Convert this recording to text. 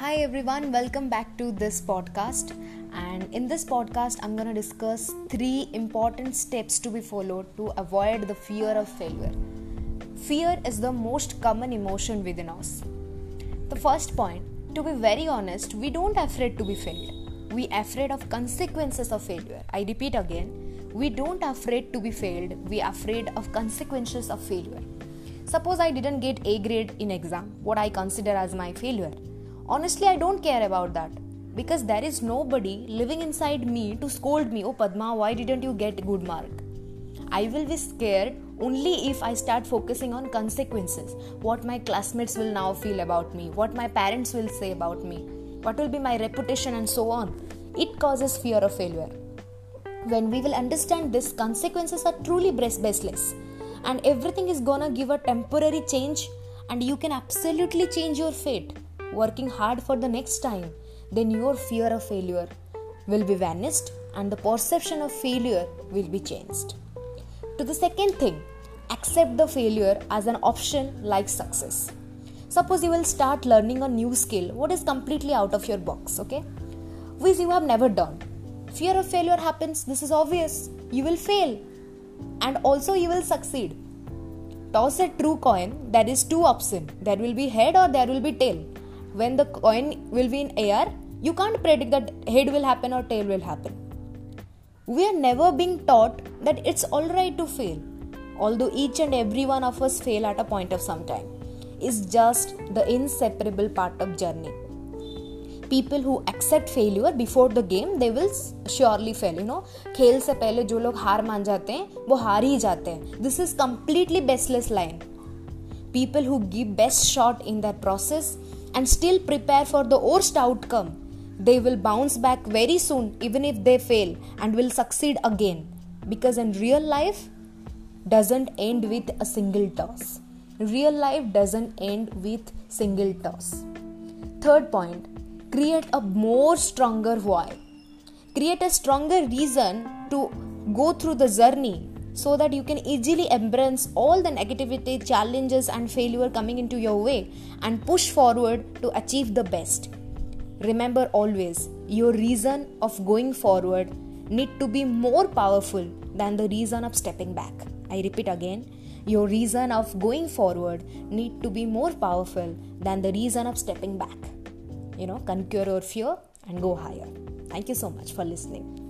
Hi everyone, welcome back to this podcast. And in this podcast, I'm going to discuss three important steps to be followed to avoid the fear of failure. Fear is the most common emotion within us. The first point, to be very honest, we don't afraid to be failed. We afraid of consequences of failure. I repeat again, we don't afraid to be failed. We afraid of consequences of failure. Suppose I didn't get A grade in exam, what I consider as my failure. Honestly, I don't care about that because there is nobody living inside me to scold me, Oh Padma, why didn't you get good mark? I will be scared only if I start focusing on consequences. What my classmates will now feel about me, what my parents will say about me, what will be my reputation, and so on. It causes fear of failure. When we will understand this, consequences are truly baseless and everything is gonna give a temporary change and you can absolutely change your fate working hard for the next time then your fear of failure will be vanished and the perception of failure will be changed to the second thing accept the failure as an option like success suppose you will start learning a new skill what is completely out of your box okay which you have never done fear of failure happens this is obvious you will fail and also you will succeed. Toss a true coin, there is two options. There will be head or there will be tail When the coin will be in air, you can't predict that head will happen or tail will happen. We are never being taught that it's alright to fail, although each and every one of us fail at a point of some time. Is just the inseparable part of journey people who accept failure before the game they will surely fail you know खेल से पहले जो लोग हार मान जाते हैं वो हार ही जाते हैं this is completely बेस्टलेस line people who give best shot in that process and still prepare for the worst outcome. They will bounce back very soon, even if they fail, and will succeed again. Because in real life, doesn't end with a single toss. Real life doesn't end with single toss. Third point, create a more stronger why. Create a stronger reason to go through the journey so that you can easily embrace all the negativity challenges and failure coming into your way and push forward to achieve the best. Remember always your reason of going forward need to be more powerful than the reason of stepping back. I repeat again your reason of going forward need to be more powerful than the reason of stepping back. You know conquer your fear and go higher. Thank you so much for listening